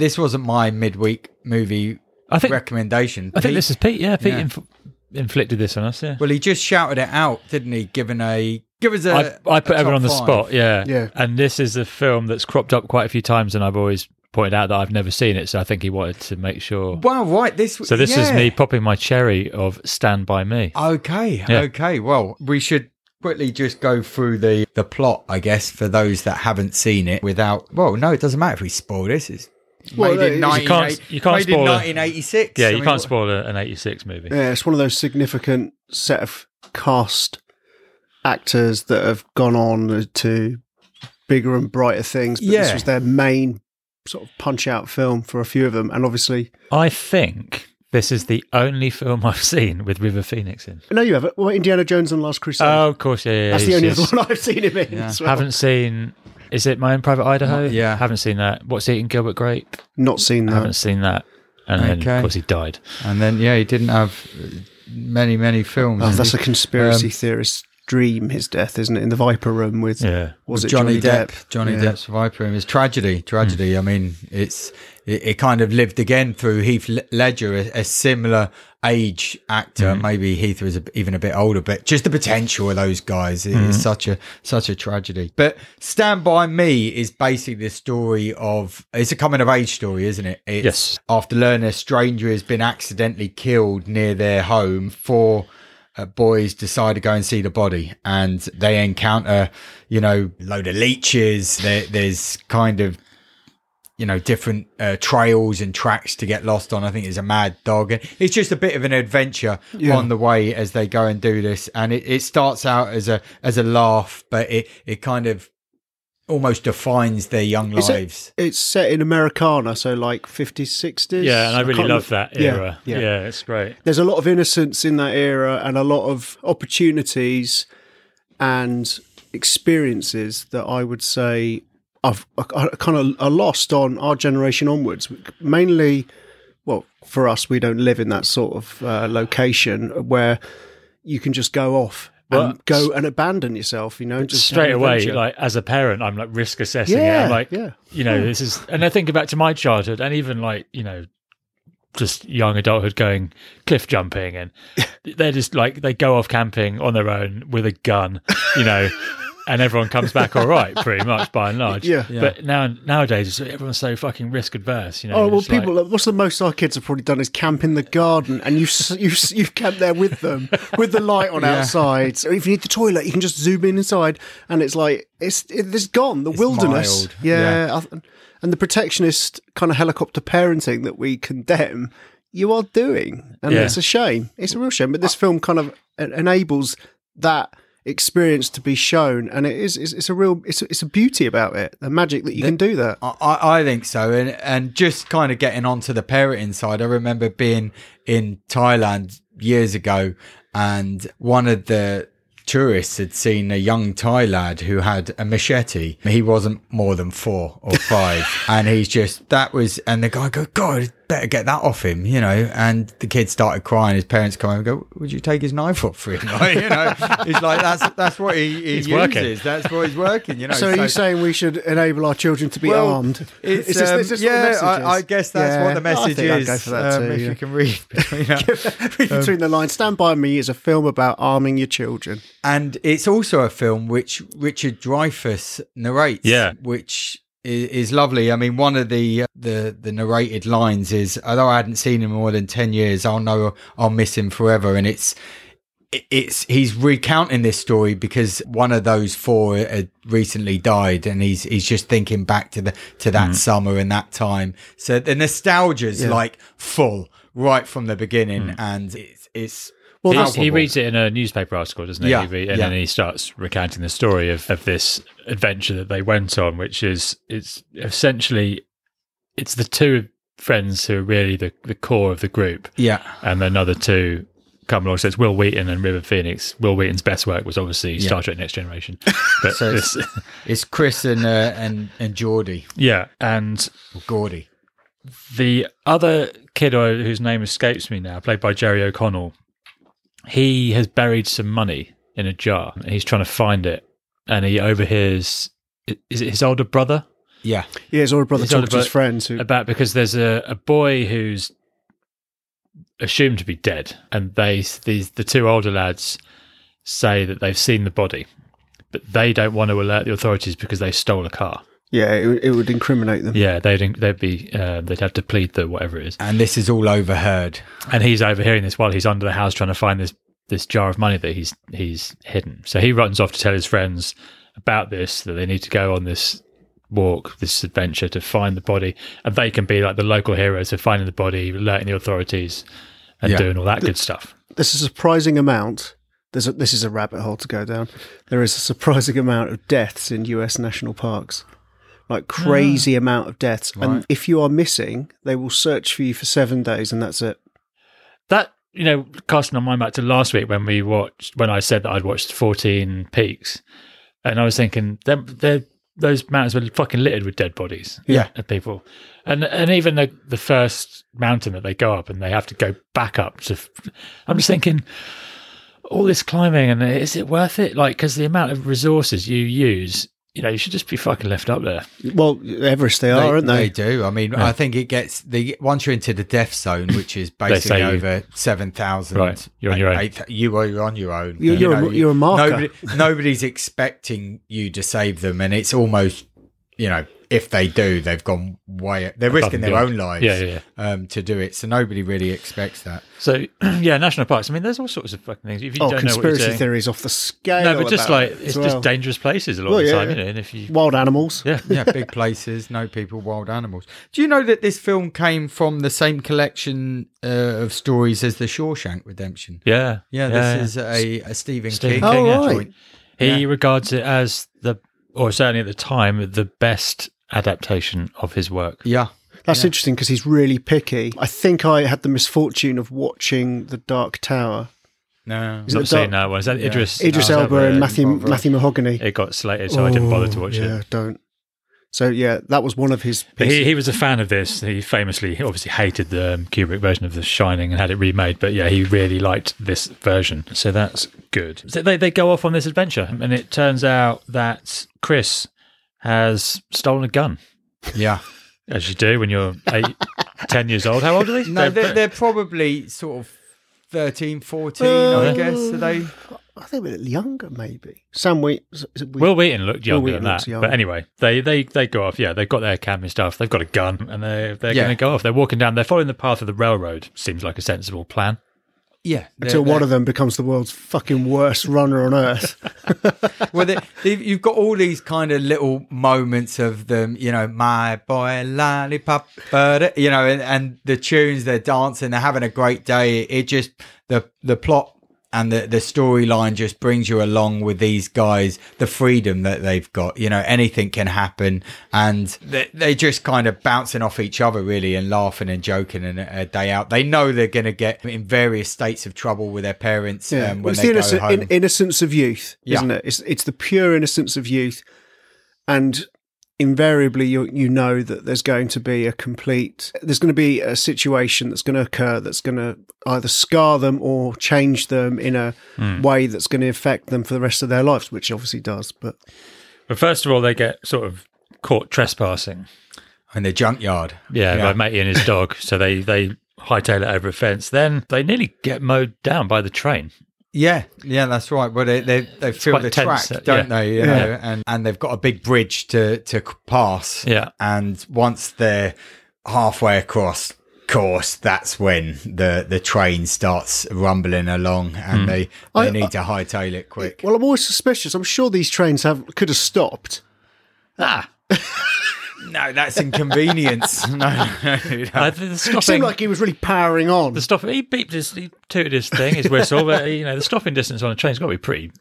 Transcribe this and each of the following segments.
this wasn't my midweek movie I think recommendation. I think Pete- this is Pete. Yeah, Pete Yeah. inf- inflicted this on us. Yeah, Well, he just shouted it out, didn't he? Given a give us a. I, I put a everyone on the five. spot. Yeah, Yeah. And this is a film that's cropped up quite a few times, and I've always pointed out that I've never seen it. So I think he wanted to make sure. Wow, right. This. So this is me popping my cherry of Stand by Me. Okay, Yeah. okay. Well, we should quickly just go through the the plot, I guess, for those that haven't seen it. Without, well, no, it doesn't matter if we spoil this. It's Well, made in no, you can't- you can't made spoil it. 1986. Yeah, I you mean, can't what- spoil a- an '86 movie. Yeah, it's one of those significant set of cast actors that have gone on to bigger and brighter things. But this was their main sort of punch out film for a few of them. And obviously, I think this is the only film I've seen with River Phoenix in. no, you haven't. Well, Indiana Jones and the Last Crusade. Oh, of course, yeah. yeah That's the only just- other one I've seen him in. Yeah. as well. Haven't seen. Is it My Own Private Idaho? Yeah. haven't seen that. What's Eating Gilbert Grape? Not seen that. Haven't seen that. And then, Okay. of course, he died. And then, yeah, he didn't have many, many films. Oh, that's he? a conspiracy Um, theorist dream, his death, isn't it? In the Viper Room with, Yeah. was it Johnny, Johnny, Depp, Johnny Yeah. Depp's Viper Room is tragedy. Tragedy. I mean, it's it, it kind of lived again through Heath Ledger, a, a similar age actor. Maybe Heath was a, even a bit older, but just the potential of those guys is such a such a tragedy. But Stand by Me is basically the story of it's a coming of age story, isn't it? It's Yes. After learning a stranger has been accidentally killed near their home, four uh, boys decide to go and see the body and they encounter you know load of leeches there, there's kind of you know different uh, trails and tracks to get lost on i think there's a mad dog it's just a bit of an adventure Yeah. on the way as they go and do this and it, it starts out as a as a laugh but it it kind of almost defines their young Is it- lives It's set in Americana, so like 50s, 60s. Yeah, and I really can't love remember- that Yeah, era. yeah. Yeah, it's great. There's a lot of innocence in that era and a lot of opportunities and experiences that I would say I've I, kind of are lost on our generation onwards. Mainly, well, for us, we don't live in that sort of uh, location where you can just go off and go and abandon yourself. You know, just Straight away, adventure. like as a parent, I'm like risk assessing it. Yeah, I'm like, yeah. you know, this is, and I think back to my childhood and even like, you know, just young adulthood going cliff jumping and they're just like, they go off camping on their own with a gun, you know, and everyone comes back all right, pretty much by and large. Yeah. But now, nowadays, everyone's so fucking risk adverse, you know. Oh well, it's like- people. what's the most our kids have probably done is camp in the garden, and you've you've you've camped there with them with the light on Yeah. outside. So if you need the toilet, you can just zoom in inside, and it's like it's it, it's gone. The wilderness, mild, yeah, yeah. I- and the protectionist kind of helicopter parenting that we condemn. You are doing, and Yeah. it's a shame. It's a real shame. But this film kind of enables that experience to be shown, and it is it's, it's a real it's a, it's a beauty about it. The magic that you can do that. I, I I think so, and and just kind of getting onto the parenting side. I remember being in Thailand years ago, and one of the tourists had seen a young Thai lad who had a machete. He wasn't more than four or five, and he's just that was. And the guy go, God, better get that off him, you know. And the kid started crying. His parents come over and go, Would you take his knife off for him? Like, you know, it's like that's that's what he, he He's uses. working. That's what he's working. You know. So, are you saying we should enable our children to be Well, armed? It's, Is this- um, is this what the yeah, I. I guess that's Yeah, what the message I think I'd is. go for that um, too, if yeah. you can read between that. Read between the lines. Stand by Me is a film about arming your children. and it's also a film which Richard Dreyfuss narrates. Yeah. which is, is lovely. I mean, one of the uh, the the narrated lines is, "Although I hadn't seen him in more than ten years, I'll know I'll miss him forever." And it's it's he's recounting this story because one of those four had recently died and he's he's just thinking back to the to that mm. summer and that time so the nostalgia's Yeah. like full right from the beginning mm. and it's it's Well, He- he reads it in a newspaper article, doesn't he? Yeah, He re- and yeah. then he starts recounting the story of, of this adventure that they went on, which is it's essentially it's the two friends who are really the, the core of the group, yeah and then other two come along. So it's Wil Wheaton and River Phoenix. Wil Wheaton's best work was obviously Star Trek Next Generation, but So this, it's Chris and uh, and and Geordie yeah, and or Gordie the other kid uh, whose name escapes me now, played by Jerry O'Connell, he has buried some money in a jar and he's trying to find it. And he overhears, is it his older brother? Yeah. Yeah, his older brother His older talked to his friends who. about because there's a, a boy who's assumed to be dead, and they these the two older lads say that they've seen the body, but they don't want to alert the authorities because they stole a car. Yeah, it, would- it would incriminate them. Yeah, they'd they'd be uh, they'd have to plead the whatever it is, And this is all overheard. and he's overhearing this while he's under the house trying to find this this jar of money that he's he's hidden. So he runs off to tell his friends about this that they need to go on this walk, this adventure to find the body, and they can be like the local heroes of finding the body, alerting the authorities, and Yeah. doing all that good stuff. There's a surprising amount. There's a, this is a rabbit hole to go down. There is a surprising amount of deaths in U.S. national parks, like ah. crazy amount of deaths. Right. And if you are missing, they will search for you for seven days, and that's it. That you know, casting on my back to last week when we watched when I said that I'd watched 14 Peaks, and I was thinking them they're those mountains were fucking littered with dead bodies. Yeah. of people, and and even the the first mountain that they go up and they have to go back up to. I'm just thinking. All this climbing and is it worth it? Like, because the amount of resources you use, you know, you should just be fucking left up there. Well, Everest they are, aren't they? They do. I mean, I think it gets the once you're into the death zone, which is basically say you- over seven thousand. Right, you're on your own. you are you're on your own. You're- You you're a- you're a marker. Nobody, nobody's expecting you to save them, and it's almost you know if they do, they've gone way. They're risking their own lives. Yeah, yeah, Um, to do it, so nobody really expects that. So yeah, national parks. I mean, there's all sorts of fucking things. If you Oh, don't know what you're conspircy doing, theories off the scale. No, but just about like it's as just dangerous places a lot Well, of the yeah, time, yeah. you know. And if you, wild animals. yeah, Yeah, big places, no people, wild animals. Do you know that this film came from the same collection uh, of stories as The Shawshank Redemption? yeah, Yeah, this is a, a Stephen, Stephen King King, yeah. right. joint. He Yeah. regards it as the, or certainly at the time, the best adaptation of his work. Yeah, That's interesting because he's really picky. I think I had the misfortune of watching The Dark Tower. no, Is Not saying that one. Is that Yeah. Idris? Idris oh, Elba and Matthew Bother. Matthew McConaughey. It got slated, so I didn't bother to watch Oh, yeah, it. don't. So yeah, that was one of his. But he, he was a fan of this. He famously, he obviously hated the um, Kubrick version of The Shining and had it remade. But yeah, he really liked this version. So that's good. So they, they go off on this adventure, and it turns out that Chris has stolen a gun, yeah. as you do when you're eight, 10 years old. How old are they? No, they're, they're probably sort of 13, 14, I Uh, guess. Are they? I think we're a bit younger, maybe. Sam Wheat. Is it Wheat? Wil Wheaton looked younger Wheaton than that. looks young. But anyway, they, they, they go off. Yeah, they've got their camping stuff. They've got a gun and they, they're Yeah. going to go off. They're walking down. They're following the path of the railroad. Seems like a sensible plan. Yeah. Until one of them becomes the world's fucking worst runner on earth. well, they, they've- you've got all these kind of little moments of them, you know, my boy lollipop, but you know, and, and the tunes, they're dancing, they're having a great day. It just the the plot and the the storyline just brings you along with these guys, the freedom that they've got. You know, anything can happen, and they they just kind of bouncing off each other really, and laughing and joking, and a, a day out. They know they're going to get in various states of trouble with their parents Yeah, um, when it's they the go home. in, innocence of youth, Yeah. isn't it? It's it's the pure innocence of youth, and invariably you you know that there's going to be a complete there's going to be a situation that's going to occur that's going to either scar them or change them in a Hmm. way that's going to affect them for the rest of their lives, which obviously does. But But first of all, they get sort of caught trespassing. in the junkyard. Yeah, Yeah. by Matey and his dog. So they, they hightail it over a fence. Then they nearly get mowed down by the train. Yeah, yeah, that's right. But they they, they fill quite the tense, track, uh, don't yeah. they? You know, and and they've got a big bridge to to pass. Yeah. and once they're halfway across course, that's when the the train starts rumbling along, and they they I- need to hightail it quick. well, I'm always suspicious. I'm sure these trains have could have stopped. Ah, No, that's inconvenience. no, no, no. I, the It stopping. seemed like he was really powering on. the stopping. He beeped his, he tooted his thing, his whistle. but you know, the stopping distance on a train's got to be pretty,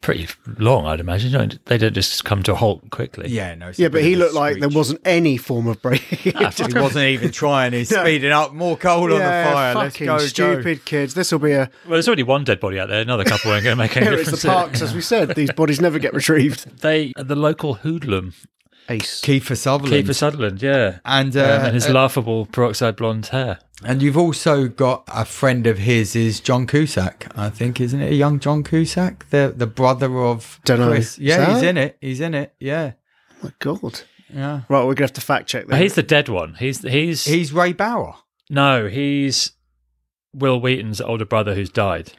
pretty long. I'd imagine. You don't, they don't just come to a halt quickly. Yeah, no. Yeah, but he of a looked like there wasn't any form of braking. Ah, He wasn't even trying. He's No. speeding up. More coal on the fire. Let's fucking go, go. stupid kids. This will be a Well, there's already one dead body out there. Another couple ain't going to make any here it's difference. the parks, as we said. These bodies never get retrieved. They, the local hoodlum, Ace. Kiefer Sutherland. Kiefer Sutherland, yeah, and uh, um, and his uh, laughable peroxide blonde hair. And you've also got a friend of his is John Cusack, I think, isn't it? A young John Cusack, the the brother of Dunno. Chris. Is Yeah, that? he's in it. He's in it. Yeah, Oh my god. Yeah. Right, we're gonna have to fact check But that. he's the dead one. He's he's He's Ray Brower. no, he's Wil Wheaton's older brother who's died,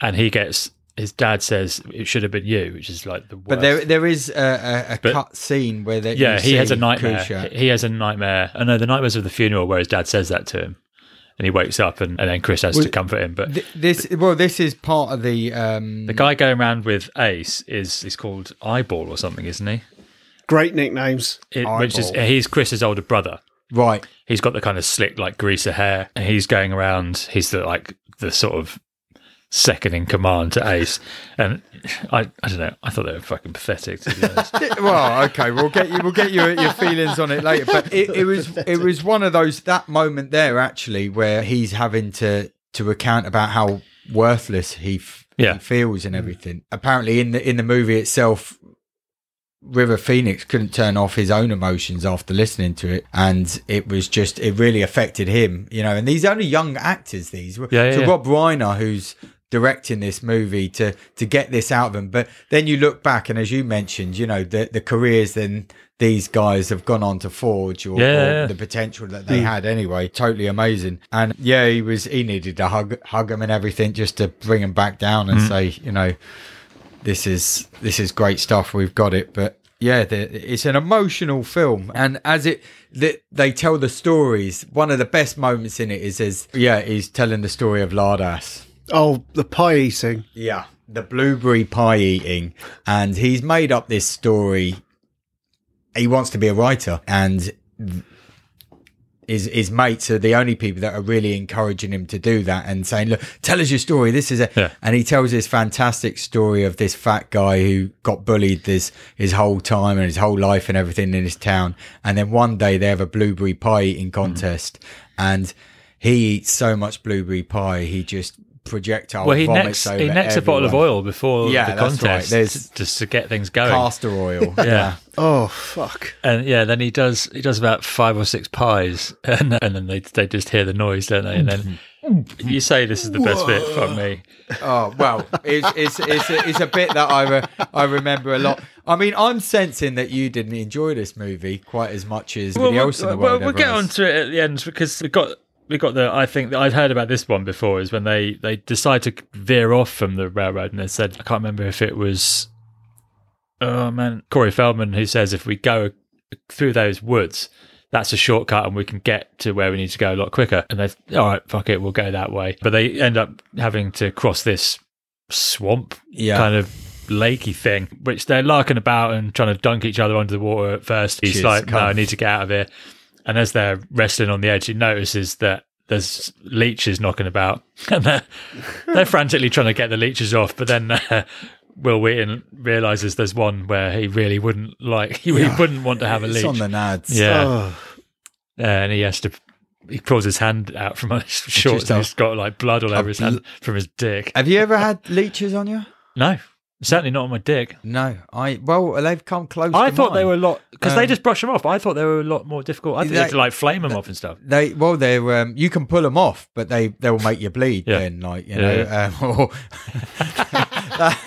and he gets his dad says it should have been you, which is like the worst. But there, there is a, a, a But- cut scene where they, yeah, you he has a nightmare. Kusha. He has a nightmare. I know the nightmares of the funeral where his dad says that to him, and he wakes up, and, and then Chris has to comfort him. But Th- This well, this is part of the um, the guy going around with Ace is is called Eyeball or something, isn't he? Great nicknames. It, which is he's Chris's older brother. right. He's got the kind of slick like greaser hair, and he's going around. He's the like the sort of second in command to Ace, and I I don't know. I thought they were fucking pathetic to be honest. well, okay, we'll get you. We'll get you your feelings on it later. But it, it was it was one of those that moment there actually where he's having to to recount about how worthless he, f- Yeah. he feels and everything. Apparently, in the in the movie itself. River Phoenix couldn't turn off his own emotions after listening to it, and it was just it really affected him, you know. And these only young actors, these Yeah, yeah, so yeah. Rob Reiner, who's directing this movie to to get this out of them. But then you look back, and as you mentioned, you know the the careers then these guys have gone on to forge, or, Yeah, or the potential that they had anyway. Totally amazing. And yeah, he was he needed to hug hug him and everything just to bring him back down Mm. and say, you know, this is this is great stuff. We've got it, but. Yeah, the, it's an emotional film, and as it that they tell the stories, one of the best moments in it is as yeah, he's telling the story of Lardass. Oh, the pie eating. Yeah, the blueberry pie eating, and he's made up this story. He wants to be a writer, and his his mates are the only people that are really encouraging him to do that and saying, "Look, tell us your story. This is it." Yeah. And he tells this fantastic story of this fat guy who got bullied this his whole time and his whole life and everything in his town. And then one day they have a blueberry pie eating contest, and he eats so much blueberry pie he just projectile Well, he vomits necks over he necks a bottle of oil before Yeah, the that's right. contest, There's- just to get things going. castor oil. Yeah. Oh fuck. And yeah, then he does he does about five or six pies, and, and then they they just hear the noise, don't they? And then you say this is the best bit. Fuck me. Oh well, it's it's it's a, it's a bit that I re- I remember a lot. I mean, I'm sensing that you didn't enjoy this movie quite as much as Well, anybody we'll, else in the well, we'll get has. on to it at the end because we've got we got the. I think I'd heard about this one before is when they they decide to veer off from the railroad and they said I can't remember if it was oh man Corey Feldman who says if we go through those woods. That's a shortcut, and we can get to where we need to go a lot quicker. And they, all right, fuck it, we'll go that way. But they end up having to cross this swamp Yeah. kind of lakey thing, which they're larking about and trying to dunk each other under the water at first. He's Cheers, like, no. I need to get out of here. And as they're wrestling on the edge, he notices that there's leeches knocking about. And they're, they're frantically trying to get the leeches off. But then uh, Wil Wheaton realizes there's one where he really wouldn't like, he, he wouldn't want to have a It's leech. on the nads. yeah. Oh, Uh, and he has to. He pulls his hand out from his shorts, and he's got like blood all over his hand from his dick. Have you ever had leeches on you? No, certainly not on my dick. No, I well they've come close. I thought they were a lot because they Um, just brush them off. I thought they were a lot more difficult. I think they, They- like flame them off and stuff. They well, they're um, you can pull them off, but they they will make you bleed. Yeah. Then, like you Yeah, know, um, or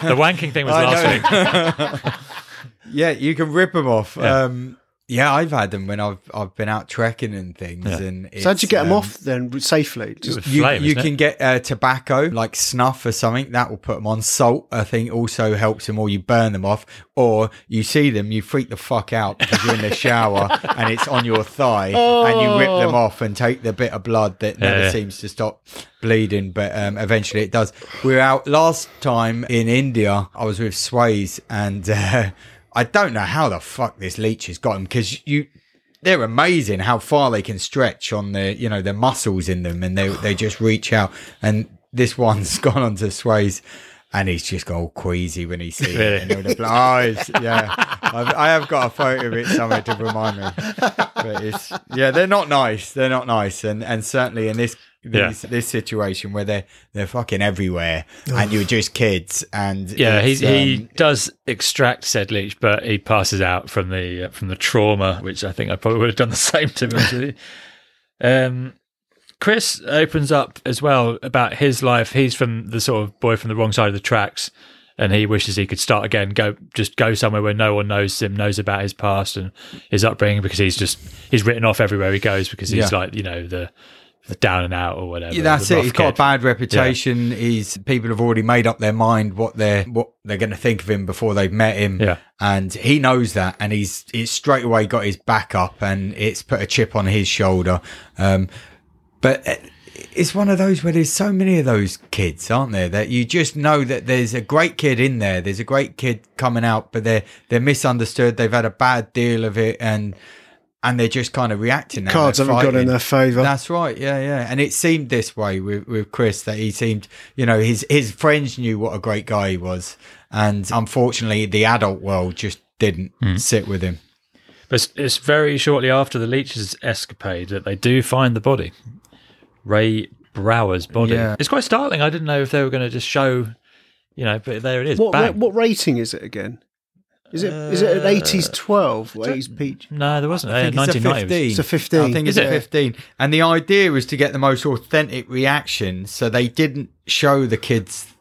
The wanking thing was I last know. week. yeah, you can rip them off. Yeah. Um, yeah, I've had them when I've I've been out trekking and things. Yeah. And so how'd you it's, get them um, off then safely? Just With You, flame, you isn't it? can get uh, tobacco, like snuff or something, that will put them on. Salt, I think, also helps them, or you burn them off, or you see them, you freak the fuck out because you're in the shower and it's on your thigh, and you rip them off and take the bit of blood that never Oh. yeah. seems to stop bleeding, but um, eventually it does. We were out last time in India. I was with Sways, and uh, I don't know how the fuck this leech has got them because you they're amazing how far they can stretch on the you know the muscles in them and they they just reach out and this one's gone onto Sway's and he's just all queasy when he sees Really? it bl- oh, yeah I've, I have got a photo of it somewhere to remind me but it's yeah they're not nice they're not nice and and certainly in this Yeah. this, this situation where they're they're fucking everywhere and you're just kids and Yeah, he it's, he um, does extract said leech, but he passes out from the uh, from the trauma, which I think I probably would have done the same to. Um, Chris opens up as well about his life. He's from the sort of boy from the wrong side of the tracks, and he wishes he could start again, go just go somewhere where no one knows him, knows about his past and his upbringing, because he's just he's written off everywhere he goes because he's Yeah. like you know the down and out or whatever. Yeah, that's it. He's got a bad reputation. He's people have already made up their mind what they're what they're going to think of him before they've met him. Yeah. and he knows that, and he's it's straight away got his back up, and it's put a chip on his shoulder. Um, but uh, it's one of those where there's so many of those kids, aren't there? That you just know that there's a great kid in there. There's a great kid coming out, but they're they're misunderstood. They've had a bad deal of it, and and they're just kind of reacting. now. Cards haven't gone in their favour. That's right. Yeah, yeah. And it seemed this way with, with Chris that he seemed, you know, his his friends knew what a great guy he was, and unfortunately, the adult world just didn't Hmm. sit with him. But it's, it's very shortly after the leeches escapade that they do find the body, Ray Brower's body. Yeah. It's quite startling. I didn't know if they were going to just show, you know, but there it is. What, what what rating is it again? Is it is it an eighties twelve or eighties peach? No, there wasn't. I think Uh, it's a 1990 15. It's a 15. I think it's a 15. And the idea was to get the most authentic reaction, so they didn't show the kids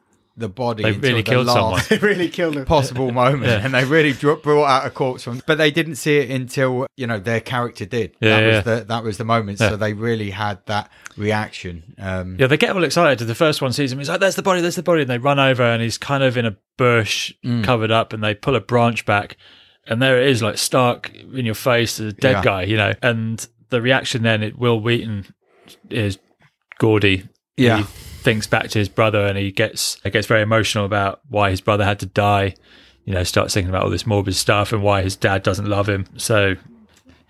the body. They until really the killed last It really killed him. Possible moment, Yeah. and they really brought out a corpse from, but they didn't see it until you know their character did. Yeah, that yeah. was the that was the moment. Yeah. So they really had that reaction. Um, Yeah, they get all excited. The first one sees him. He's like, "There's the body. There's the body." And they run over, and he's kind of in a bush, Mm. covered up. And they pull a branch back, and there it is, like stark in your face, the dead Yeah. guy. You know, and the reaction then, it Wil Wheaton is Gordie. Yeah. he thinks back to his brother, and he gets gets very emotional about why his brother had to die. You know, starts thinking about all this morbid stuff and why his dad doesn't love him. So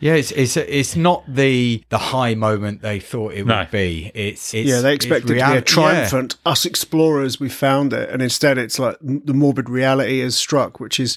Yeah, it's it's it's not the the high moment they thought it would No. be. It's, it's yeah, they it's expected to be a reality- yeah. triumphant. Us explorers, we found it, and instead, it's like the morbid reality has struck, which is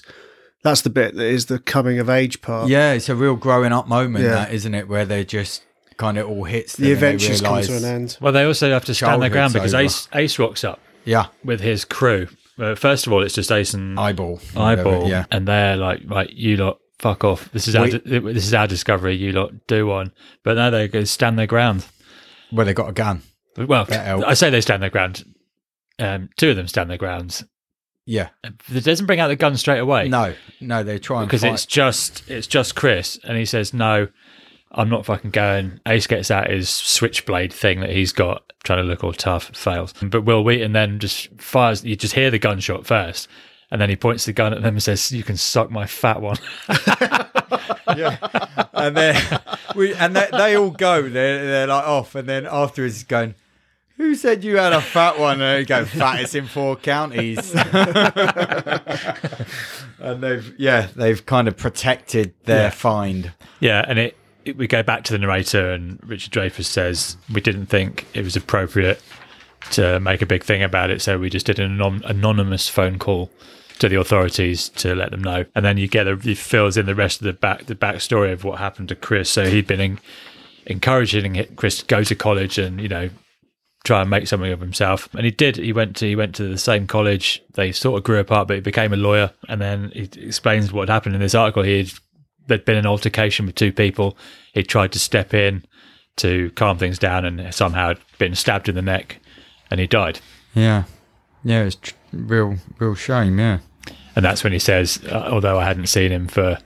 that's the bit that is the coming of age part. Yeah, it's a real growing up moment, Yeah. that isn't it? Where they're just kind of all hits the adventures come to an end. well, they also have to stand their ground because over. Ace Ace rocks up Yeah, with his crew. Uh, first of all, it's just Ace and eyeball, eyeball, whatever, Yeah, and they're like, right, you lot, fuck off. This is our We- this is our discovery. You lot do one, but now they go stand their ground. where they got a gun. Well, I say they stand their ground. Um, two of them stand their grounds. Yeah, It doesn't bring out the gun straight away no, no, they're trying because fight. it's just it's just Chris, and he says no. I'm not fucking going. Ace gets out his switchblade thing that he's got, trying to look all tough, fails. But Wil Wheaton then just fires. You just hear the gunshot first, and then he points the gun at them and says, "You can suck my fat one." yeah, and then we and they, they all go. They're they're like off, and then afterwards he's going. Who said you had a fat one? And they go, fattest in four counties. and they've, yeah, they've kind of protected their Yeah. find. Yeah, and it we go back to the narrator, and Richard Dreyfuss says we didn't think it was appropriate to make a big thing about it, so we just did an anon- anonymous phone call to the authorities to let them know, and then you get the he fills in the rest of the back the backstory of what happened to Chris. So he'd been en- encouraging Chris to go to college and you know try and make something of himself. And he did. He went to he went to the same college. They sort of grew apart, but he became a lawyer. And then he explains what happened in this article. He there'd been an altercation with two people. He tried to step in to calm things down, and somehow had been stabbed in the neck, and he died. Yeah. Yeah, it's tr- real, real shame. Yeah. And that's when he says, uh, although I hadn't seen him for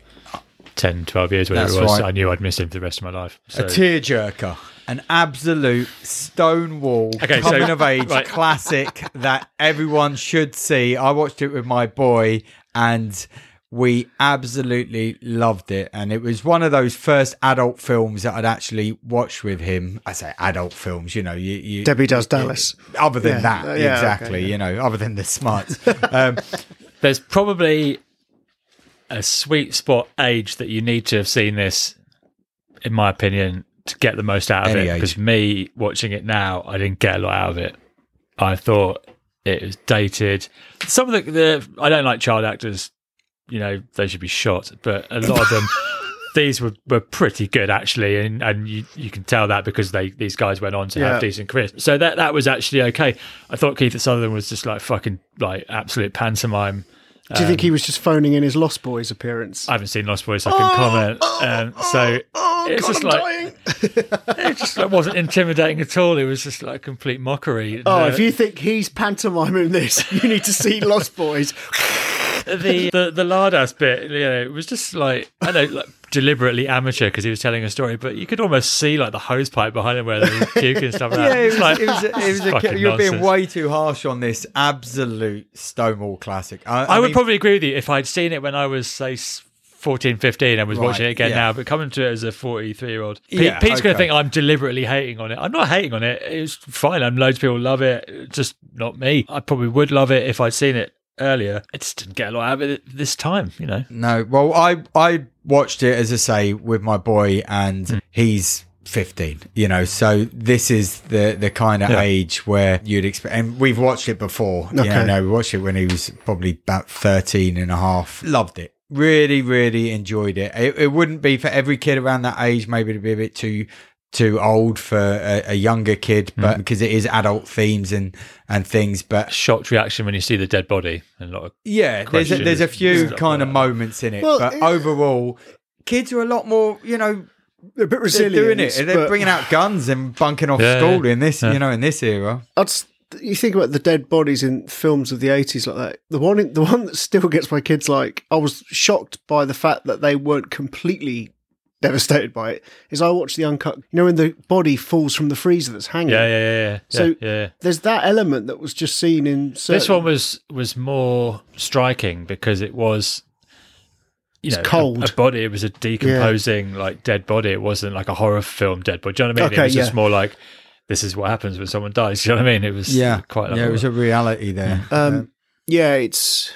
10, 12 years, whatever That's it was, right. I knew I'd miss him for the rest of my life. So, a tearjerker, an absolute stonewall Okay, so- coming of age right. classic that everyone should see. I watched it with my boy, and we absolutely loved it. And it was one of those first adult films that I'd actually watched with him. I say adult films, you know, you, you Debbie Does Dallas. Other than Yeah, that, uh, yeah, exactly. okay, yeah. You know, other than the smarts. um, there's probably a sweet spot age that you need to have seen this, in my opinion, to get the most out of Any it. Because me watching it now, I didn't get a lot out of it. I thought it was dated. Some of the, the I don't like child actors. You know, they should be shot, but a lot of them. These were, were pretty good actually, and, and you, you can tell that because they these guys went on to Yeah. have decent careers. So that that was actually okay. I thought Kiefer Sutherland was just like fucking like absolute pantomime Do you think he was just phoning in his Lost Boys appearance? I haven't seen Lost Boys, so I can comment. Um, so it's just like it just like, wasn't intimidating at all. It was just like a complete mockery. Oh, No, if you think he's pantomiming this, you need to see Lost Boys. the the the Lardass bit, you know, it was just like I know, like deliberately amateur because he was telling a story, but you could almost see like the hose pipe behind him where they were puking and stuff. Like Yeah, it was, like, it was, it was a, you're being way too harsh on this absolute Stonewall classic. I, I, would mean, probably agree with you if I'd seen it when I was say. s- 14, 15 and was Right, watching it again yeah. now, but coming to it as a 43 year old, Pete, Yeah, Pete's going to think I'm deliberately hating on it. I'm not hating on it. It's fine. And loads of people love it. It's just not me. I probably would love it if I'd seen it earlier. I just didn't get a lot out of it this time, you know. No, well, I I watched it as I say with my boy, and Hmm. he's fifteen. You know, so this is the the kind of Yeah. age where you'd expect. And we've watched it before. Okay. Yeah, no, we watched it when he was probably about 13 and a half. Loved it. Really, really enjoyed it. It, it wouldn't be for every kid around that age. Maybe to be a bit too too old for a, a younger kid, but mm-hmm. because it is adult themes and and things. But Shocked reaction when you see the dead body and a lot of yeah, there's a, there's a few kind like of that. moments in it, Well, but it- overall, kids are a lot more, you know, A bit they're resilient. doing it. They're but bringing out guns and bunking off Yeah, school in this, Yeah. you know, in this era. I'd, s- you think about the dead bodies in films of the eighties like that. The one, in, the one that still gets my kids like, I was shocked by the fact that they weren't completely devastated by it. Is I watched the uncut. You know, when the body falls from the freezer that's hanging. yeah, yeah, yeah, yeah. So- yeah, yeah. There's that element that was just seen in. Certain, This one was was more striking because it was you It's know, cold. A, a body. It was a decomposing like dead body. It wasn't like a horror film dead body. Do you know what I mean? Okay, it was just more like this is what happens when someone dies. Do you know what I mean? It was Yeah, quite. Like, yeah, it was a reality there. Um, yeah, it's.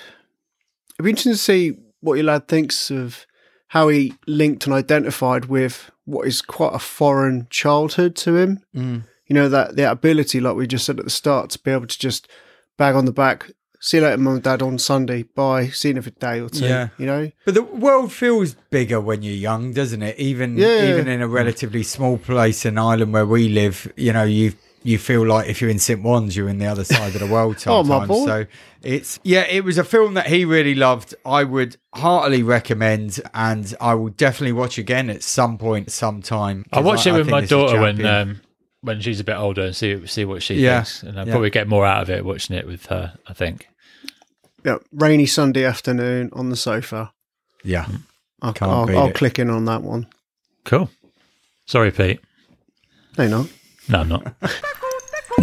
It'd be interesting to see what your lad thinks of how he linked and identified with what is quite a foreign childhood to him. Mm. You know that that ability, like we just said at the start, to be able to just bag on the back. See you later, mum and dad, on Sunday. Bye. See you in a day or two. Yeah. You know. But the world feels bigger when you're young, doesn't it? Even Yeah. even in a relatively small place, an island where we live, you know, you you feel like if you're in St. John's, you're in the other side of the world Oh, sometimes. my boy. So it's yeah, it was a film that he really loved. I would heartily recommend, and I will definitely watch again at some point, sometime. I watched it with my daughter when um, when she's a bit older and see see what she Yeah, thinks, and I'll yeah. probably get more out of it watching it with her. I think. Yeah. Rainy Sunday afternoon on the sofa. yeah, I'll, Can't I'll, I'll click in on that one. Cool. Sorry, Pete. No, not. No, I'm not.